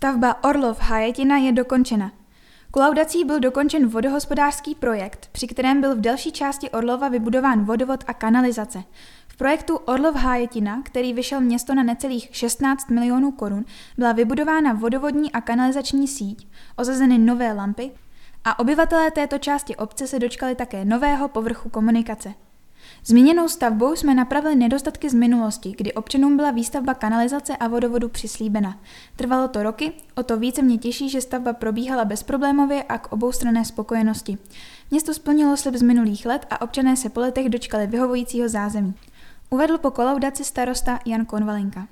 Stavba Orlov Hajetina je dokončena. Kolaudací byl dokončen vodohospodářský projekt, při kterém byl v delší části Orlova vybudován vodovod a kanalizace. V projektu Orlov Hájetina, který vyšel město na necelých 16 milionů korun, byla vybudována vodovodní a kanalizační síť, ozazeny nové lampy a obyvatelé této části obce se dočkali také nového povrchu komunikace. Zmíněnou stavbou jsme napravili nedostatky z minulosti, kdy občanům byla výstavba kanalizace a vodovodu přislíbena. Trvalo to roky, o to více mě těší, že stavba probíhala bezproblémově a k oboustranné spokojenosti. Město splnilo slib z minulých let a občané se po letech dočkali vyhovujícího zázemí. Uvedl po kolaudaci starosta Jan Konvalinka.